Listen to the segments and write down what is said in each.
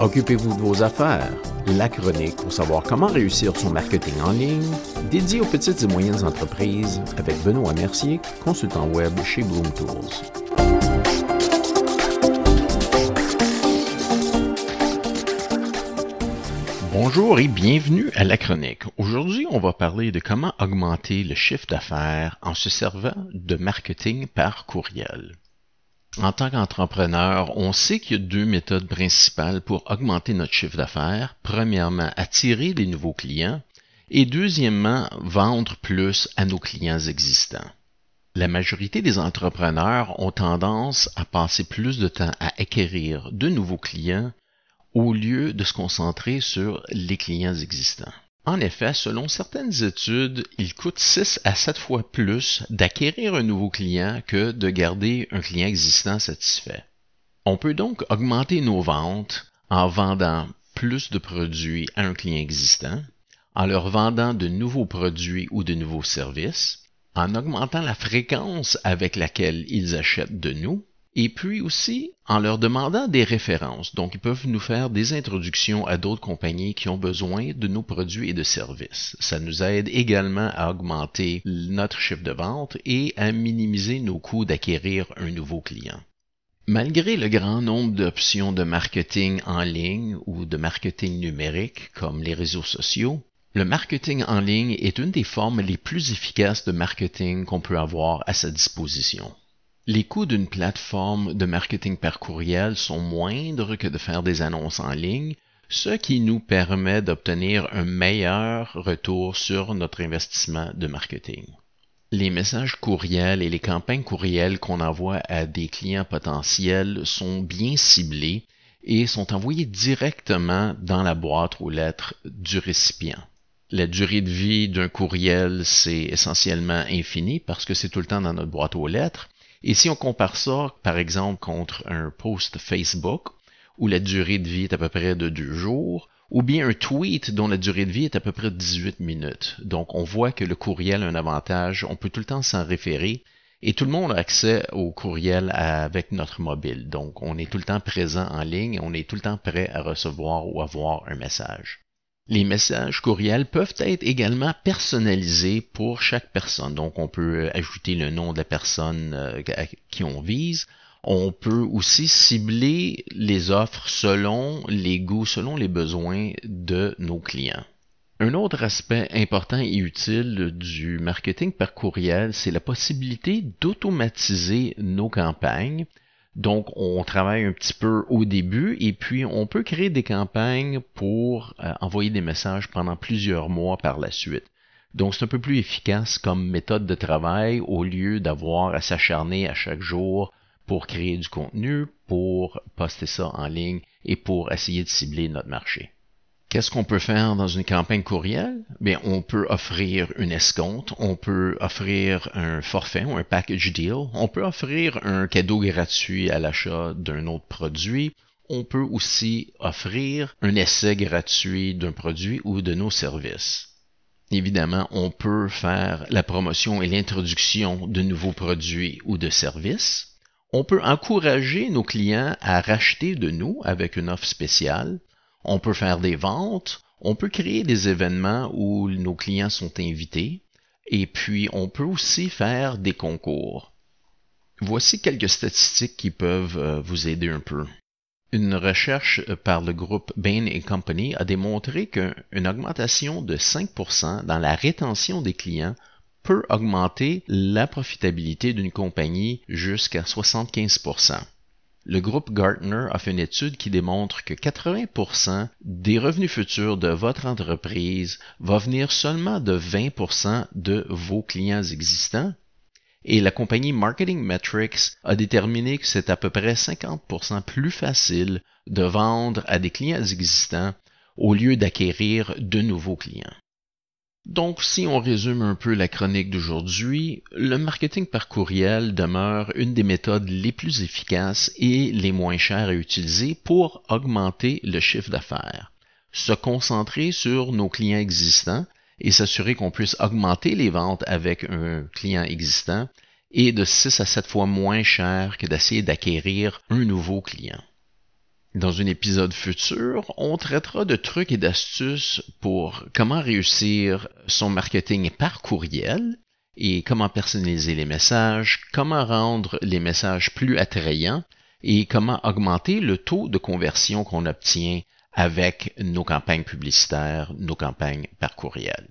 Occupez-vous de vos affaires. La chronique pour savoir comment réussir son marketing en ligne, dédié aux petites et moyennes entreprises avec Benoît Mercier, consultant web chez Bloom Tools. Bonjour et bienvenue à la chronique. Aujourd'hui, on va parler de comment augmenter le chiffre d'affaires en se servant de marketing par courriel. En tant qu'entrepreneur, on sait qu'il y a deux méthodes principales pour augmenter notre chiffre d'affaires. Premièrement, attirer des nouveaux clients et deuxièmement, vendre plus à nos clients existants. La majorité des entrepreneurs ont tendance à passer plus de temps à acquérir de nouveaux clients au lieu de se concentrer sur les clients existants. En effet, selon certaines études, il coûte 6 à 7 fois plus d'acquérir un nouveau client que de garder un client existant satisfait. On peut donc augmenter nos ventes en vendant plus de produits à un client existant, en leur vendant de nouveaux produits ou de nouveaux services, en augmentant la fréquence avec laquelle ils achètent de nous, et puis aussi en leur demandant des références. Donc, ils peuvent nous faire des introductions à d'autres compagnies qui ont besoin de nos produits et de services. Ça nous aide également à augmenter notre chiffre de vente et à minimiser nos coûts d'acquérir un nouveau client. Malgré le grand nombre d'options de marketing en ligne ou de marketing numérique comme les réseaux sociaux, le marketing en ligne est une des formes les plus efficaces de marketing qu'on peut avoir à sa disposition. Les coûts d'une plateforme de marketing par courriel sont moindres que de faire des annonces en ligne, ce qui nous permet d'obtenir un meilleur retour sur notre investissement de marketing. Les messages courriels et les campagnes courriels qu'on envoie à des clients potentiels sont bien ciblés et sont envoyés directement dans la boîte aux lettres du récipient. La durée de vie d'un courriel, c'est essentiellement infini parce que c'est tout le temps dans notre boîte aux lettres, et si on compare ça, par exemple, contre un post Facebook, où la durée de vie est à peu près de deux jours, ou bien un tweet dont la durée de vie est à peu près de 18 minutes. Donc, on voit que le courriel a un avantage, on peut tout le temps s'en référer, et tout le monde a accès au courriel avec notre mobile. Donc, on est tout le temps présent en ligne, on est tout le temps prêt à recevoir ou avoir un message. Les messages courriels peuvent être également personnalisés pour chaque personne. Donc, on peut ajouter le nom de la personne euh, à qui on vise. On peut aussi cibler les offres selon les goûts, selon les besoins de nos clients. Un autre aspect important et utile du marketing par courriel, c'est la possibilité d'automatiser nos campagnes donc, on travaille un petit peu au début et puis on peut créer des campagnes pour euh, envoyer des messages pendant plusieurs mois par la suite. Donc, c'est un peu plus efficace comme méthode de travail au lieu d'avoir à s'acharner à chaque jour pour créer du contenu, pour poster ça en ligne et pour essayer de cibler notre marché. Qu'est-ce qu'on peut faire dans une campagne courriel? Bien, on peut offrir une escompte, on peut offrir un forfait ou un package deal, on peut offrir un cadeau gratuit à l'achat d'un autre produit, on peut aussi offrir un essai gratuit d'un produit ou de nos services. Évidemment, on peut faire la promotion et l'introduction de nouveaux produits ou de services. On peut encourager nos clients à racheter de nous avec une offre spéciale on peut faire des ventes, on peut créer des événements où nos clients sont invités, et puis on peut aussi faire des concours. Voici quelques statistiques qui peuvent euh, vous aider un peu. Une recherche euh, par le groupe Bain Company a démontré qu'une augmentation de 5% dans la rétention des clients peut augmenter la profitabilité d'une compagnie jusqu'à 75% le groupe Gartner a fait une étude qui démontre que 80% des revenus futurs de votre entreprise va venir seulement de 20% de vos clients existants. Et la compagnie Marketing Metrics a déterminé que c'est à peu près 50% plus facile de vendre à des clients existants au lieu d'acquérir de nouveaux clients. Donc, si on résume un peu la chronique d'aujourd'hui, le marketing par courriel demeure une des méthodes les plus efficaces et les moins chères à utiliser pour augmenter le chiffre d'affaires. Se concentrer sur nos clients existants et s'assurer qu'on puisse augmenter les ventes avec un client existant est de 6 à 7 fois moins cher que d'essayer d'acquérir un nouveau client. Dans un épisode futur, on traitera de trucs et d'astuces pour comment réussir son marketing par courriel et comment personnaliser les messages, comment rendre les messages plus attrayants et comment augmenter le taux de conversion qu'on obtient avec nos campagnes publicitaires, nos campagnes par courriel.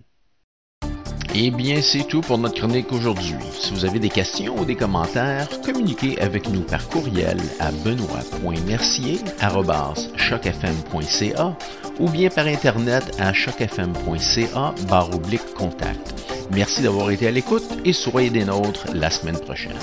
Eh bien, c'est tout pour notre chronique aujourd'hui. Si vous avez des questions ou des commentaires, communiquez avec nous par courriel à benoît.mercier.chocfm.ca ou bien par Internet à chocfm.ca barre contact. Merci d'avoir été à l'écoute et soyez des nôtres la semaine prochaine.